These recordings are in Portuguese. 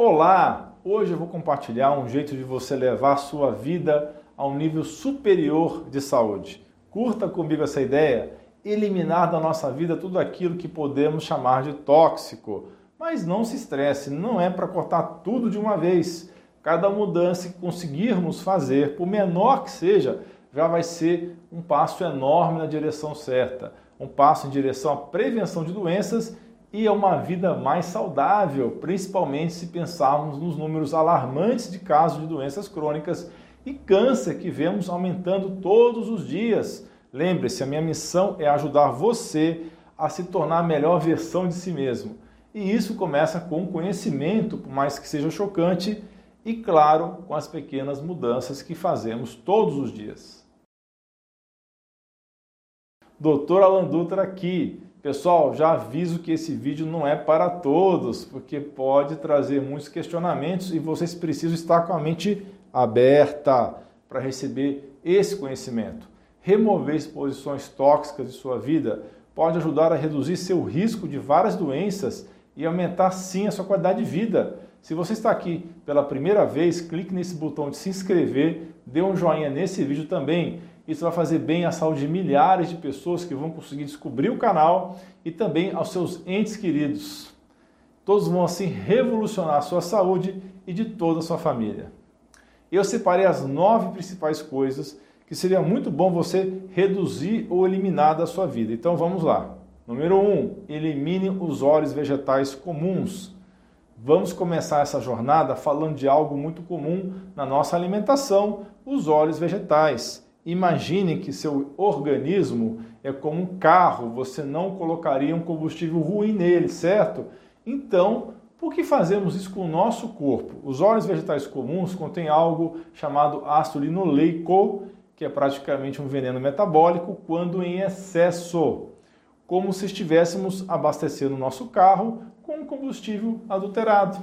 Olá! Hoje eu vou compartilhar um jeito de você levar a sua vida a um nível superior de saúde. Curta comigo essa ideia, eliminar da nossa vida tudo aquilo que podemos chamar de tóxico. Mas não se estresse, não é para cortar tudo de uma vez. Cada mudança que conseguirmos fazer, por menor que seja, já vai ser um passo enorme na direção certa, um passo em direção à prevenção de doenças e a uma vida mais saudável, principalmente se pensarmos nos números alarmantes de casos de doenças crônicas e câncer que vemos aumentando todos os dias. Lembre-se, a minha missão é ajudar você a se tornar a melhor versão de si mesmo. E isso começa com conhecimento, por mais que seja chocante, e claro, com as pequenas mudanças que fazemos todos os dias. Doutor Alan Dutra aqui. Pessoal, já aviso que esse vídeo não é para todos, porque pode trazer muitos questionamentos e vocês precisam estar com a mente aberta para receber esse conhecimento. Remover exposições tóxicas de sua vida pode ajudar a reduzir seu risco de várias doenças e aumentar sim a sua qualidade de vida. Se você está aqui pela primeira vez, clique nesse botão de se inscrever, dê um joinha nesse vídeo também isso vai fazer bem à saúde de milhares de pessoas que vão conseguir descobrir o canal e também aos seus entes queridos. Todos vão assim revolucionar a sua saúde e de toda a sua família. Eu separei as nove principais coisas que seria muito bom você reduzir ou eliminar da sua vida. Então vamos lá. Número 1, um, elimine os óleos vegetais comuns. Vamos começar essa jornada falando de algo muito comum na nossa alimentação, os óleos vegetais. Imagine que seu organismo é como um carro, você não colocaria um combustível ruim nele, certo? Então, por que fazemos isso com o nosso corpo? Os óleos vegetais comuns contêm algo chamado ácido linoleico, que é praticamente um veneno metabólico quando em excesso, como se estivéssemos abastecendo o nosso carro com um combustível adulterado.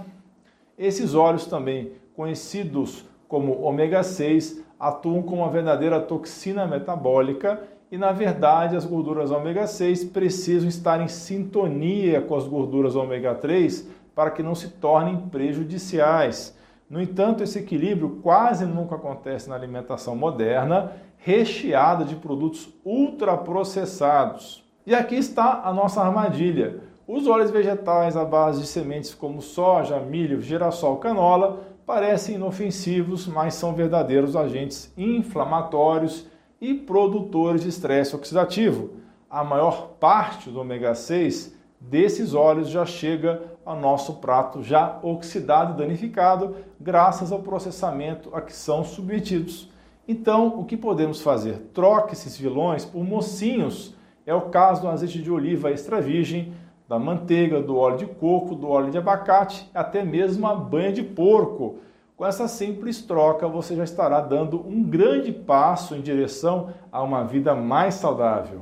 Esses óleos também conhecidos como ômega 6 atuam como uma verdadeira toxina metabólica e, na verdade, as gorduras ômega 6 precisam estar em sintonia com as gorduras ômega 3 para que não se tornem prejudiciais. No entanto, esse equilíbrio quase nunca acontece na alimentação moderna, recheada de produtos ultraprocessados. E aqui está a nossa armadilha. Os óleos vegetais à base de sementes como soja, milho, girassol, canola parecem inofensivos, mas são verdadeiros agentes inflamatórios e produtores de estresse oxidativo. A maior parte do ômega 6 desses óleos já chega ao nosso prato já oxidado e danificado, graças ao processamento a que são submetidos. Então, o que podemos fazer? Troque esses vilões por mocinhos. É o caso do azeite de oliva extra virgem, da manteiga, do óleo de coco, do óleo de abacate, até mesmo a banha de porco. Com essa simples troca, você já estará dando um grande passo em direção a uma vida mais saudável.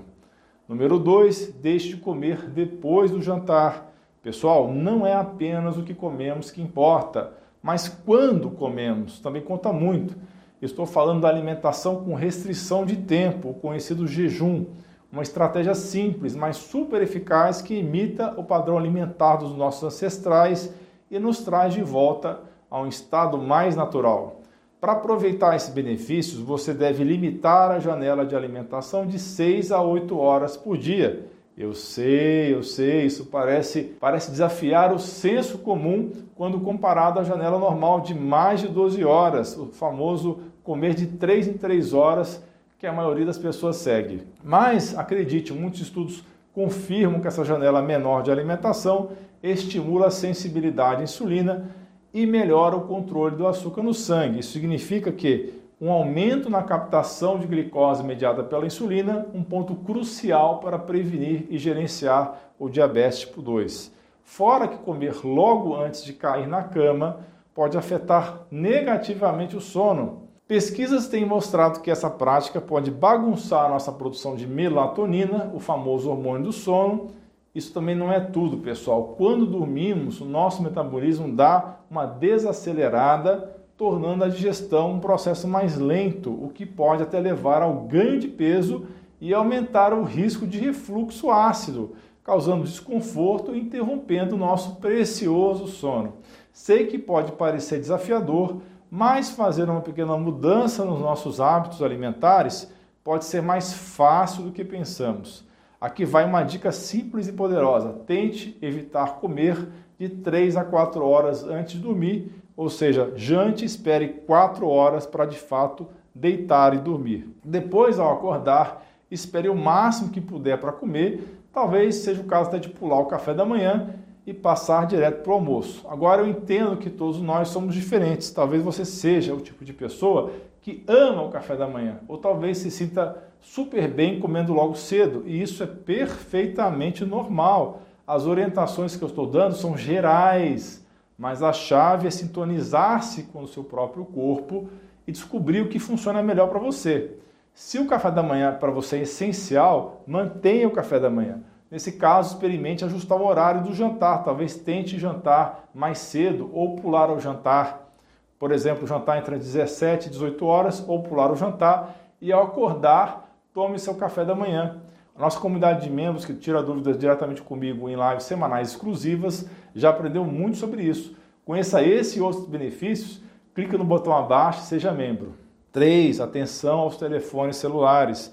Número 2, deixe de comer depois do jantar. Pessoal, não é apenas o que comemos que importa, mas quando comemos também conta muito. Estou falando da alimentação com restrição de tempo, o conhecido jejum uma estratégia simples, mas super eficaz que imita o padrão alimentar dos nossos ancestrais e nos traz de volta a um estado mais natural. Para aproveitar esses benefícios, você deve limitar a janela de alimentação de 6 a 8 horas por dia. Eu sei, eu sei, isso parece, parece desafiar o senso comum quando comparado à janela normal de mais de 12 horas, o famoso comer de 3 em 3 horas que a maioria das pessoas segue. Mas, acredite, muitos estudos confirmam que essa janela menor de alimentação estimula a sensibilidade à insulina e melhora o controle do açúcar no sangue. Isso significa que um aumento na captação de glicose mediada pela insulina, um ponto crucial para prevenir e gerenciar o diabetes tipo 2. Fora que comer logo antes de cair na cama pode afetar negativamente o sono, Pesquisas têm mostrado que essa prática pode bagunçar a nossa produção de melatonina, o famoso hormônio do sono. Isso também não é tudo, pessoal. Quando dormimos, o nosso metabolismo dá uma desacelerada, tornando a digestão um processo mais lento, o que pode até levar ao ganho de peso e aumentar o risco de refluxo ácido, causando desconforto e interrompendo o nosso precioso sono. Sei que pode parecer desafiador, mas fazer uma pequena mudança nos nossos hábitos alimentares pode ser mais fácil do que pensamos. Aqui vai uma dica simples e poderosa: tente evitar comer de 3 a 4 horas antes de dormir, ou seja, jante e espere 4 horas para de fato deitar e dormir. Depois, ao acordar, espere o máximo que puder para comer, talvez seja o caso até de pular o café da manhã e passar direto para o almoço. Agora eu entendo que todos nós somos diferentes. Talvez você seja o tipo de pessoa que ama o café da manhã, ou talvez se sinta super bem comendo logo cedo, e isso é perfeitamente normal. As orientações que eu estou dando são gerais, mas a chave é sintonizar-se com o seu próprio corpo e descobrir o que funciona melhor para você. Se o café da manhã para você é essencial, mantenha o café da manhã. Nesse caso, experimente ajustar o horário do jantar. Talvez tente jantar mais cedo ou pular ao jantar. Por exemplo, jantar entre 17 e 18 horas ou pular o jantar e ao acordar, tome seu café da manhã. A nossa comunidade de membros que tira dúvidas diretamente comigo em lives semanais exclusivas já aprendeu muito sobre isso. Conheça esse e outros benefícios, clique no botão abaixo e seja membro. 3. Atenção aos telefones celulares.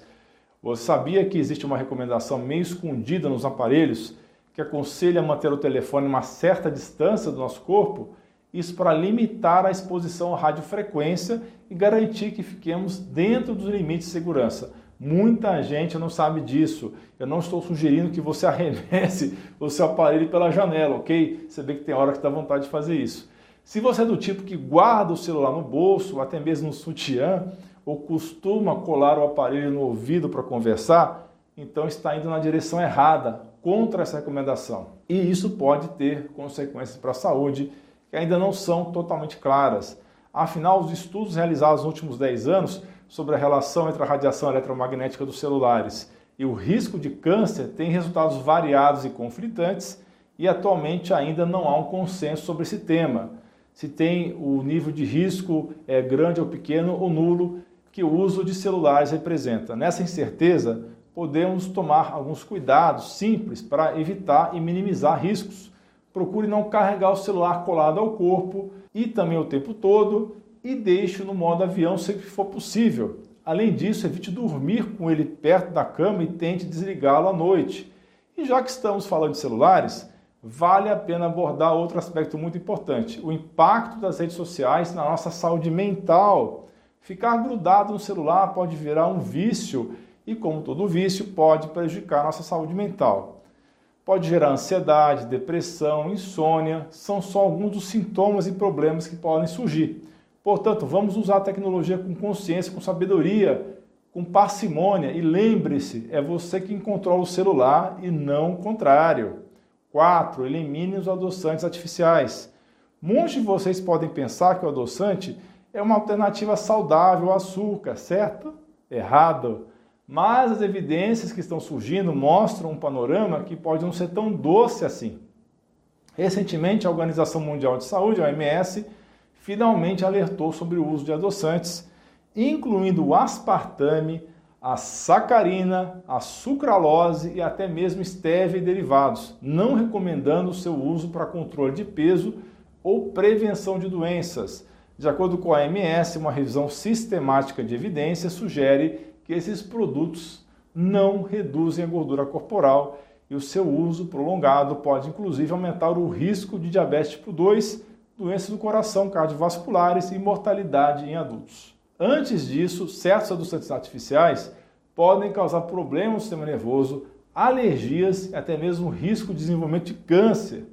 Você sabia que existe uma recomendação meio escondida nos aparelhos que aconselha manter o telefone a uma certa distância do nosso corpo? Isso para limitar a exposição à radiofrequência e garantir que fiquemos dentro dos limites de segurança. Muita gente não sabe disso. Eu não estou sugerindo que você arremesse o seu aparelho pela janela, ok? Você vê que tem hora que dá vontade de fazer isso. Se você é do tipo que guarda o celular no bolso, até mesmo no sutiã, ou costuma colar o aparelho no ouvido para conversar, então está indo na direção errada, contra essa recomendação. E isso pode ter consequências para a saúde que ainda não são totalmente claras. Afinal, os estudos realizados nos últimos 10 anos sobre a relação entre a radiação eletromagnética dos celulares e o risco de câncer têm resultados variados e conflitantes, e atualmente ainda não há um consenso sobre esse tema se tem o nível de risco é grande ou pequeno ou nulo que o uso de celulares representa. Nessa incerteza, podemos tomar alguns cuidados simples para evitar e minimizar riscos. Procure não carregar o celular colado ao corpo e também o tempo todo e deixe no modo avião sempre que for possível. Além disso, evite dormir com ele perto da cama e tente desligá-lo à noite. E já que estamos falando de celulares, vale a pena abordar outro aspecto muito importante: o impacto das redes sociais na nossa saúde mental. Ficar grudado no celular pode virar um vício e, como todo vício, pode prejudicar nossa saúde mental. Pode gerar ansiedade, depressão, insônia, são só alguns dos sintomas e problemas que podem surgir. Portanto, vamos usar a tecnologia com consciência, com sabedoria, com parcimônia e lembre-se, é você quem controla o celular e não o contrário. 4. Elimine os adoçantes artificiais. Muitos de vocês podem pensar que o adoçante é uma alternativa saudável ao açúcar, certo? Errado. Mas as evidências que estão surgindo mostram um panorama que pode não ser tão doce assim. Recentemente, a Organização Mundial de Saúde, a OMS, finalmente alertou sobre o uso de adoçantes, incluindo o aspartame, a sacarina, a sucralose e até mesmo stevia e derivados, não recomendando o seu uso para controle de peso ou prevenção de doenças. De acordo com a OMS, uma revisão sistemática de evidências sugere que esses produtos não reduzem a gordura corporal e o seu uso prolongado pode inclusive aumentar o risco de diabetes tipo 2, doenças do coração cardiovasculares e mortalidade em adultos. Antes disso, certos adoçantes artificiais podem causar problemas no sistema nervoso, alergias e até mesmo risco de desenvolvimento de câncer.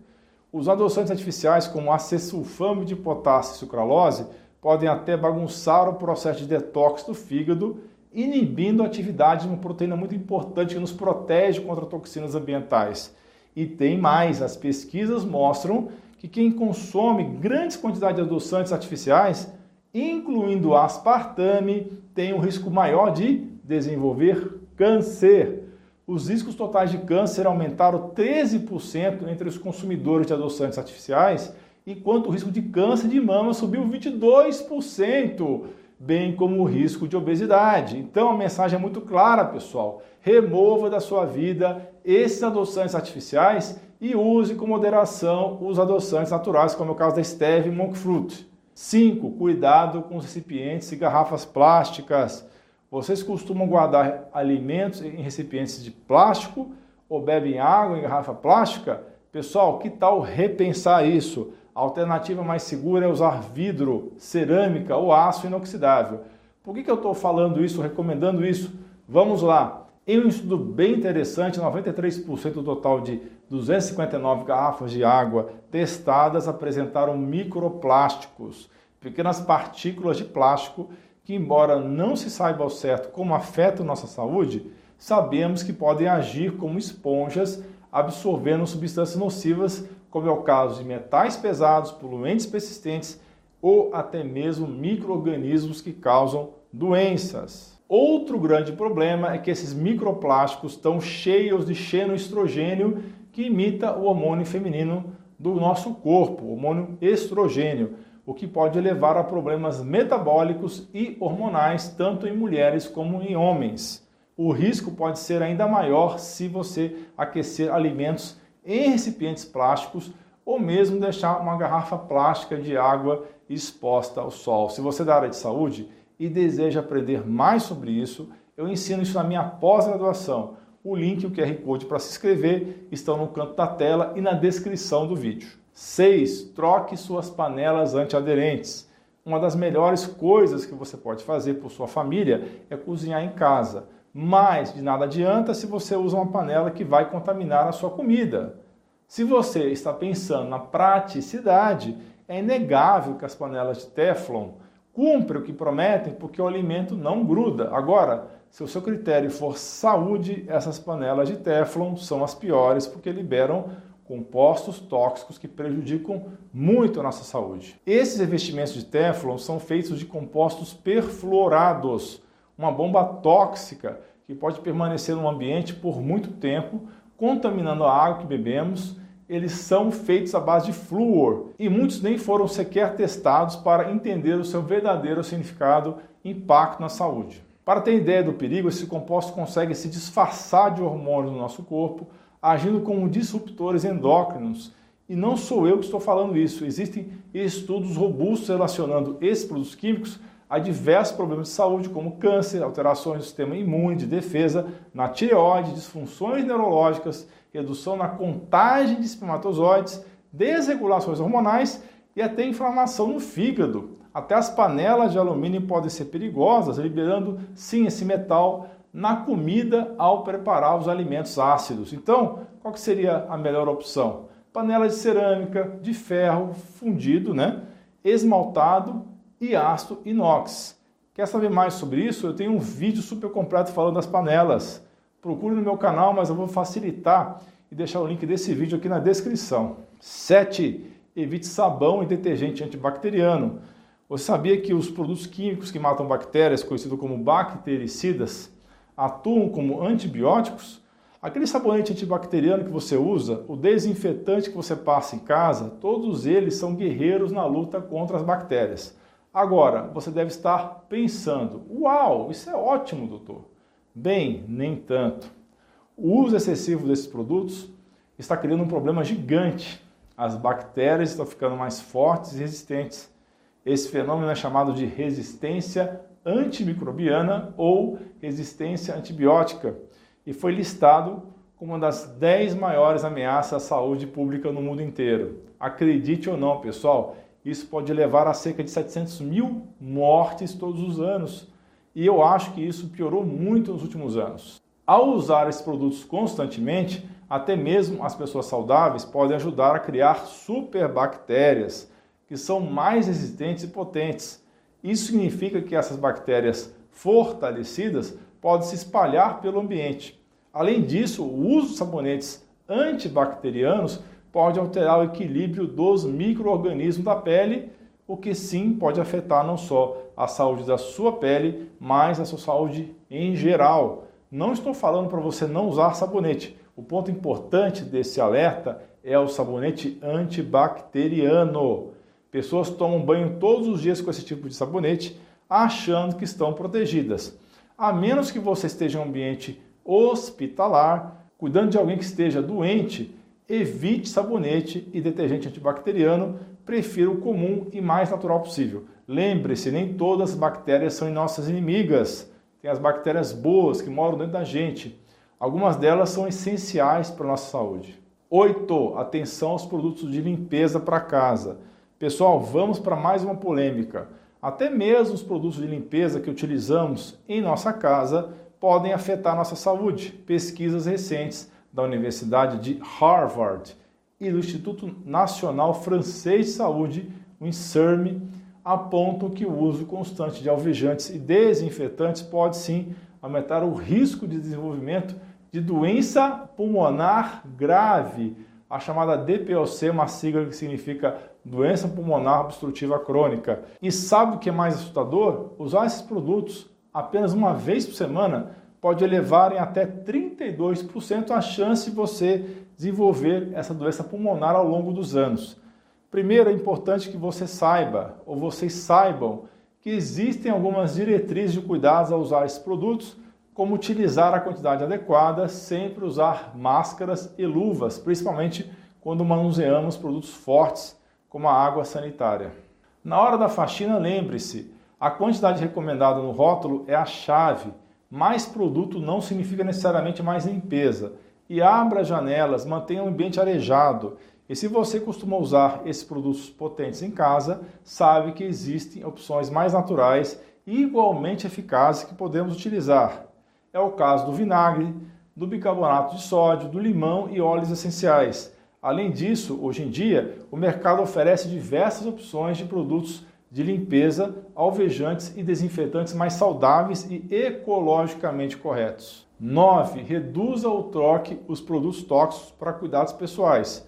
Os adoçantes artificiais, como acesulfame de potássio e sucralose, podem até bagunçar o processo de detox do fígado, inibindo a atividade de uma proteína muito importante que nos protege contra toxinas ambientais. E tem mais, as pesquisas mostram que quem consome grandes quantidades de adoçantes artificiais incluindo aspartame, tem um risco maior de desenvolver câncer. Os riscos totais de câncer aumentaram 13% entre os consumidores de adoçantes artificiais, enquanto o risco de câncer de mama subiu 22%, bem como o risco de obesidade. Então a mensagem é muito clara, pessoal. Remova da sua vida esses adoçantes artificiais e use com moderação os adoçantes naturais, como é o caso da stevia e monk fruit. 5. Cuidado com os recipientes e garrafas plásticas. Vocês costumam guardar alimentos em recipientes de plástico ou bebem água em garrafa plástica? Pessoal, que tal repensar isso? A alternativa mais segura é usar vidro, cerâmica ou aço inoxidável. Por que, que eu estou falando isso, recomendando isso? Vamos lá. Em um estudo bem interessante, 93% do total de 259 garrafas de água testadas apresentaram microplásticos, pequenas partículas de plástico que, embora não se saiba ao certo como afetam nossa saúde, sabemos que podem agir como esponjas, absorvendo substâncias nocivas, como é o caso de metais pesados, poluentes persistentes ou até mesmo micro-organismos que causam doenças. Outro grande problema é que esses microplásticos estão cheios de xenoestrogênio, que imita o hormônio feminino do nosso corpo, o hormônio estrogênio, o que pode levar a problemas metabólicos e hormonais tanto em mulheres como em homens. O risco pode ser ainda maior se você aquecer alimentos em recipientes plásticos ou mesmo deixar uma garrafa plástica de água exposta ao sol. Se você é da área de saúde, e deseja aprender mais sobre isso, eu ensino isso na minha pós-graduação. O link e o QR Code para se inscrever estão no canto da tela e na descrição do vídeo. 6. Troque suas panelas antiaderentes. Uma das melhores coisas que você pode fazer por sua família é cozinhar em casa. Mas de nada adianta se você usa uma panela que vai contaminar a sua comida. Se você está pensando na praticidade, é inegável que as panelas de Teflon cumpre o que prometem porque o alimento não gruda. Agora, se o seu critério for saúde, essas panelas de Teflon são as piores porque liberam compostos tóxicos que prejudicam muito a nossa saúde. Esses revestimentos de Teflon são feitos de compostos perfluorados, uma bomba tóxica que pode permanecer no ambiente por muito tempo, contaminando a água que bebemos eles são feitos à base de flúor e muitos nem foram sequer testados para entender o seu verdadeiro significado e impacto na saúde. Para ter ideia do perigo, esse composto consegue se disfarçar de hormônios no nosso corpo, agindo como disruptores endócrinos. E não sou eu que estou falando isso, existem estudos robustos relacionando esses produtos químicos a diversos problemas de saúde, como câncer, alterações do sistema imune, de defesa, na tireoide, disfunções neurológicas, redução na contagem de espermatozoides, desregulações hormonais e até inflamação no fígado. Até as panelas de alumínio podem ser perigosas, liberando sim esse metal na comida ao preparar os alimentos ácidos. Então, qual que seria a melhor opção? Panela de cerâmica, de ferro fundido, né? esmaltado e ácido inox. Quer saber mais sobre isso? Eu tenho um vídeo super completo falando das panelas. Procure no meu canal, mas eu vou facilitar e deixar o link desse vídeo aqui na descrição. 7. Evite sabão e detergente antibacteriano. Você sabia que os produtos químicos que matam bactérias, conhecidos como bactericidas, atuam como antibióticos? Aquele sabonete antibacteriano que você usa, o desinfetante que você passa em casa, todos eles são guerreiros na luta contra as bactérias. Agora, você deve estar pensando: uau, isso é ótimo, doutor. Bem, nem tanto. O uso excessivo desses produtos está criando um problema gigante. As bactérias estão ficando mais fortes e resistentes. Esse fenômeno é chamado de resistência antimicrobiana ou resistência antibiótica e foi listado como uma das 10 maiores ameaças à saúde pública no mundo inteiro. Acredite ou não, pessoal, isso pode levar a cerca de 700 mil mortes todos os anos. E eu acho que isso piorou muito nos últimos anos. Ao usar esses produtos constantemente, até mesmo as pessoas saudáveis podem ajudar a criar superbactérias, que são mais resistentes e potentes. Isso significa que essas bactérias fortalecidas podem se espalhar pelo ambiente. Além disso, o uso de sabonetes antibacterianos pode alterar o equilíbrio dos micro-organismos da pele, o que sim pode afetar não só a saúde da sua pele, mas a sua saúde em geral. Não estou falando para você não usar sabonete. O ponto importante desse alerta é o sabonete antibacteriano. Pessoas tomam banho todos os dias com esse tipo de sabonete, achando que estão protegidas. A menos que você esteja em um ambiente hospitalar, cuidando de alguém que esteja doente, evite sabonete e detergente antibacteriano, prefira o comum e mais natural possível. Lembre-se, nem todas as bactérias são nossas inimigas. Tem as bactérias boas que moram dentro da gente. Algumas delas são essenciais para a nossa saúde. 8. Atenção aos produtos de limpeza para casa. Pessoal, vamos para mais uma polêmica. Até mesmo os produtos de limpeza que utilizamos em nossa casa podem afetar nossa saúde. Pesquisas recentes da Universidade de Harvard e do Instituto Nacional Francês de Saúde, o INSERM, apontam que o uso constante de alvejantes e desinfetantes pode sim aumentar o risco de desenvolvimento de doença pulmonar grave, a chamada DPOC, uma sigla que significa doença pulmonar obstrutiva crônica. E sabe o que é mais assustador? Usar esses produtos apenas uma vez por semana pode elevar em até 32% a chance de você desenvolver essa doença pulmonar ao longo dos anos. Primeiro, é importante que você saiba, ou vocês saibam, que existem algumas diretrizes de cuidados ao usar esses produtos, como utilizar a quantidade adequada, sempre usar máscaras e luvas, principalmente quando manuseamos produtos fortes, como a água sanitária. Na hora da faxina, lembre-se, a quantidade recomendada no rótulo é a chave mais produto não significa necessariamente mais limpeza. E abra janelas, mantenha o ambiente arejado. E se você costuma usar esses produtos potentes em casa, sabe que existem opções mais naturais e igualmente eficazes que podemos utilizar. É o caso do vinagre, do bicarbonato de sódio, do limão e óleos essenciais. Além disso, hoje em dia, o mercado oferece diversas opções de produtos de limpeza, alvejantes e desinfetantes mais saudáveis e ecologicamente corretos. 9. Reduza ou troque os produtos tóxicos para cuidados pessoais.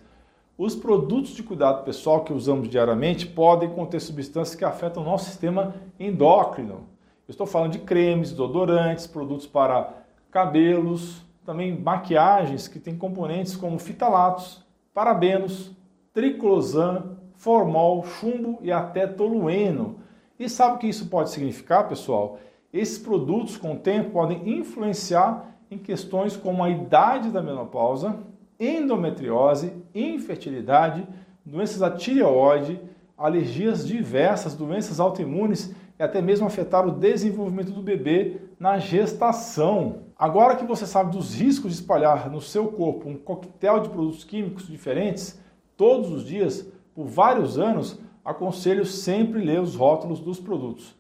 Os produtos de cuidado pessoal que usamos diariamente podem conter substâncias que afetam o nosso sistema endócrino. Estou falando de cremes, desodorantes, produtos para cabelos, também maquiagens que têm componentes como fitalatos, parabenos, triclosan, formol, chumbo e até tolueno. E sabe o que isso pode significar, pessoal? Esses produtos, com o tempo, podem influenciar em questões como a idade da menopausa, endometriose, infertilidade, doenças da tireoide, alergias diversas, doenças autoimunes e até mesmo afetar o desenvolvimento do bebê na gestação. Agora que você sabe dos riscos de espalhar no seu corpo um coquetel de produtos químicos diferentes todos os dias, por vários anos, aconselho sempre ler os rótulos dos produtos.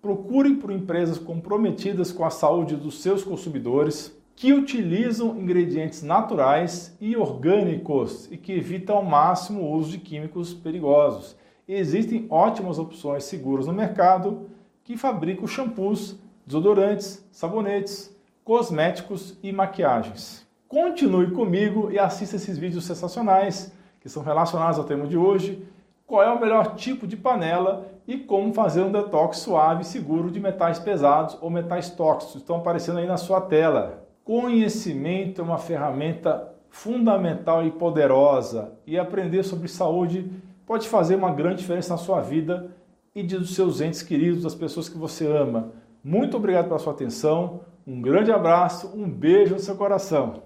Procure por empresas comprometidas com a saúde dos seus consumidores, que utilizam ingredientes naturais e orgânicos e que evitam ao máximo o uso de químicos perigosos. Existem ótimas opções seguras no mercado que fabricam shampoos, desodorantes, sabonetes, cosméticos e maquiagens. Continue comigo e assista esses vídeos sensacionais que são relacionados ao tema de hoje, qual é o melhor tipo de panela e como fazer um detox suave e seguro de metais pesados ou metais tóxicos. Estão aparecendo aí na sua tela. Conhecimento é uma ferramenta fundamental e poderosa e aprender sobre saúde pode fazer uma grande diferença na sua vida e de dos seus entes queridos, das pessoas que você ama. Muito obrigado pela sua atenção, um grande abraço, um beijo no seu coração.